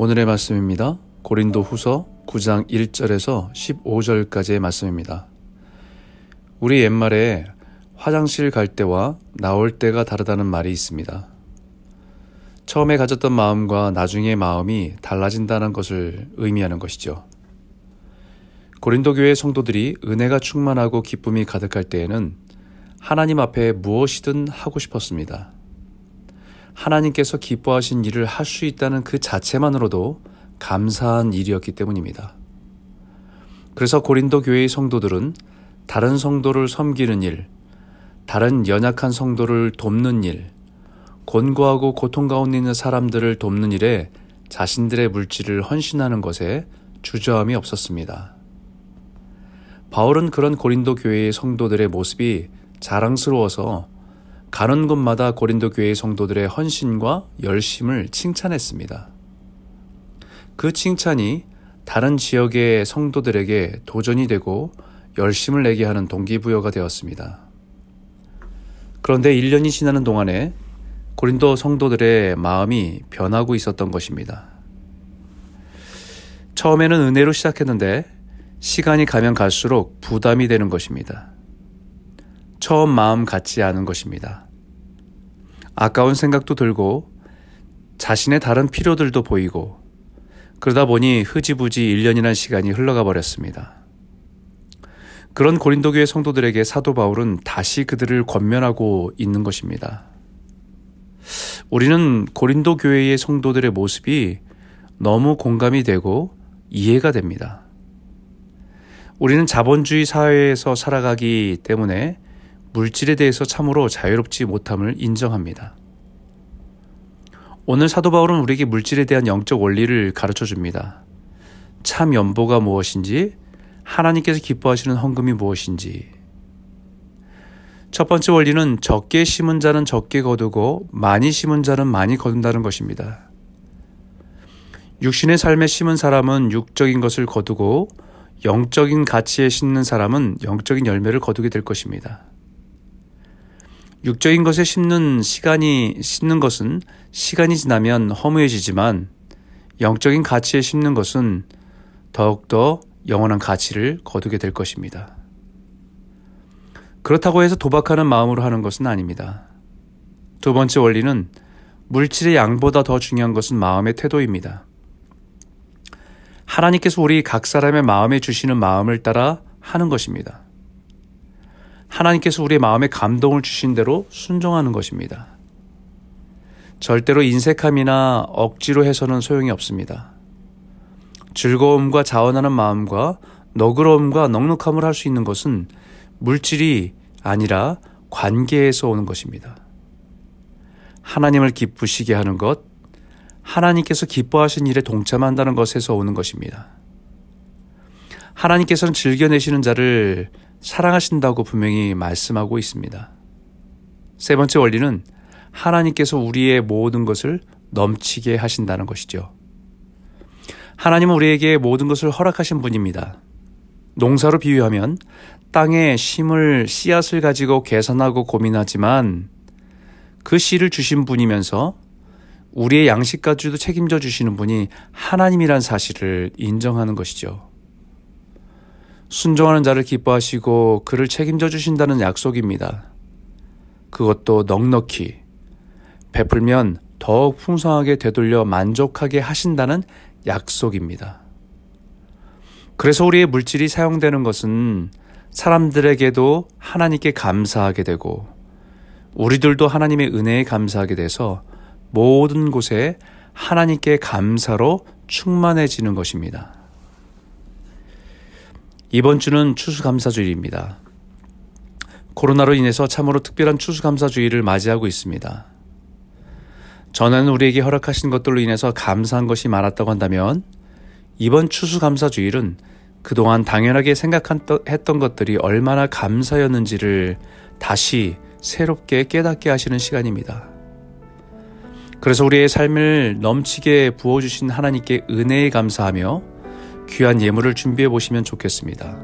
오늘의 말씀입니다. 고린도 후서 9장 1절에서 15절까지의 말씀입니다. 우리 옛말에 화장실 갈 때와 나올 때가 다르다는 말이 있습니다. 처음에 가졌던 마음과 나중의 마음이 달라진다는 것을 의미하는 것이죠. 고린도 교회 성도들이 은혜가 충만하고 기쁨이 가득할 때에는 하나님 앞에 무엇이든 하고 싶었습니다. 하나님께서 기뻐하신 일을 할 수 있다는 그 자체만으로도 감사한 일이었기 때문입니다. 그래서 고린도 교회의 성도들은 다른 성도를 섬기는 일, 다른 연약한 성도를 돕는 일, 곤고하고 고통 가운데 있는 사람들을 돕는 일에 자신들의 물질을 헌신하는 것에 주저함이 없었습니다. 바울은 그런 고린도 교회의 성도들의 모습이 자랑스러워서 가는 곳마다 고린도 교회의 성도들의 헌신과 열심을 칭찬했습니다. 그 칭찬이 다른 지역의 성도들에게 도전이 되고 열심을 내게 하는 동기부여가 되었습니다. 그런데 1년이 지나는 동안에 고린도 성도들의 마음이 변하고 있었던 것입니다. 처음에는 은혜로 시작했는데 시간이 가면 갈수록 부담이 되는 것입니다. 처음 마음 같지 않은 것입니다. 아까운 생각도 들고 자신의 다른 필요들도 보이고 그러다 보니 흐지부지 1년이란 시간이 흘러가 버렸습니다. 그런 고린도 교회 성도들에게 사도 바울은 다시 그들을 권면하고 있는 것입니다. 우리는 고린도 교회의 성도들의 모습이 너무 공감이 되고 이해가 됩니다. 우리는 자본주의 사회에서 살아가기 때문에 물질에 대해서 참으로 자유롭지 못함을 인정합니다. 오늘 사도 바울은 우리에게 물질에 대한 영적 원리를 가르쳐 줍니다. 참 연보가 무엇인지, 하나님께서 기뻐하시는 헌금이 무엇인지. 첫 번째 원리는 적게 심은 자는 적게 거두고 많이 심은 자는 많이 거둔다는 것입니다. 육신의 삶에 심은 사람은 육적인 것을 거두고 영적인 가치에 심는 사람은 영적인 열매를 거두게 될 것입니다. 육적인 것에 심는 시간이 심는 것은 시간이 지나면 허무해지지만 영적인 가치에 심는 것은 더욱더 영원한 가치를 거두게 될 것입니다. 그렇다고 해서 도박하는 마음으로 하는 것은 아닙니다. 두 번째 원리는 물질의 양보다 더 중요한 것은 마음의 태도입니다. 하나님께서 우리 각 사람의 마음에 주시는 마음을 따라 하는 것입니다. 하나님께서 우리의 마음에 감동을 주신 대로 순종하는 것입니다. 절대로 인색함이나 억지로 해서는 소용이 없습니다. 즐거움과 자원하는 마음과 너그러움과 넉넉함을 할 수 있는 것은 물질이 아니라 관계에서 오는 것입니다. 하나님을 기쁘시게 하는 것, 하나님께서 기뻐하신 일에 동참한다는 것에서 오는 것입니다. 하나님께서는 즐겨내시는 자를 사랑하신다고 분명히 말씀하고 있습니다. 세 번째 원리는 하나님께서 우리의 모든 것을 넘치게 하신다는 것이죠. 하나님은 우리에게 모든 것을 허락하신 분입니다. 농사로 비유하면 땅에 심을 씨앗을 가지고 계산하고 고민하지만 그 씨를 주신 분이면서 우리의 양식까지도 책임져 주시는 분이 하나님이란 사실을 인정하는 것이죠. 순종하는 자를 기뻐하시고 그를 책임져 주신다는 약속입니다. 그것도 넉넉히 베풀면 더욱 풍성하게 되돌려 만족하게 하신다는 약속입니다. 그래서 우리의 물질이 사용되는 것은 사람들에게도 하나님께 감사하게 되고 우리들도 하나님의 은혜에 감사하게 돼서 모든 곳에 하나님께 감사로 충만해지는 것입니다. 이번 주는 추수감사주일입니다. 코로나로 인해서 참으로 특별한 추수감사주의를 맞이하고 있습니다. 전에는 우리에게 허락하신 것들로 인해서 감사한 것이 많았다고 한다면 이번 추수감사주일은 그동안 당연하게 생각했던 것들이 얼마나 감사였는지를 다시 새롭게 깨닫게 하시는 시간입니다. 그래서 우리의 삶을 넘치게 부어주신 하나님께 은혜에 감사하며 귀한 예물을 준비해 보시면 좋겠습니다.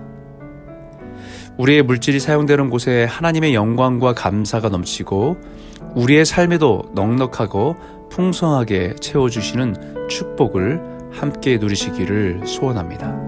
우리의 물질이 사용되는 곳에 하나님의 영광과 감사가 넘치고 우리의 삶에도 넉넉하고 풍성하게 채워주시는 축복을 함께 누리시기를 소원합니다.